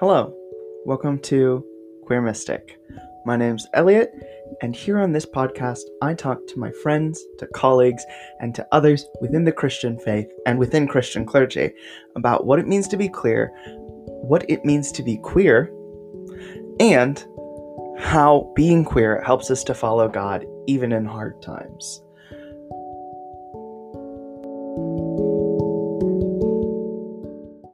Hello, welcome to Queer Mystic. My name's Elliot, and here on this podcast, I talk to my friends, to colleagues, and to others within the Christian faith and within Christian clergy about what it means to be queer, what it means to be queer, and how being queer helps us to follow God even in hard times.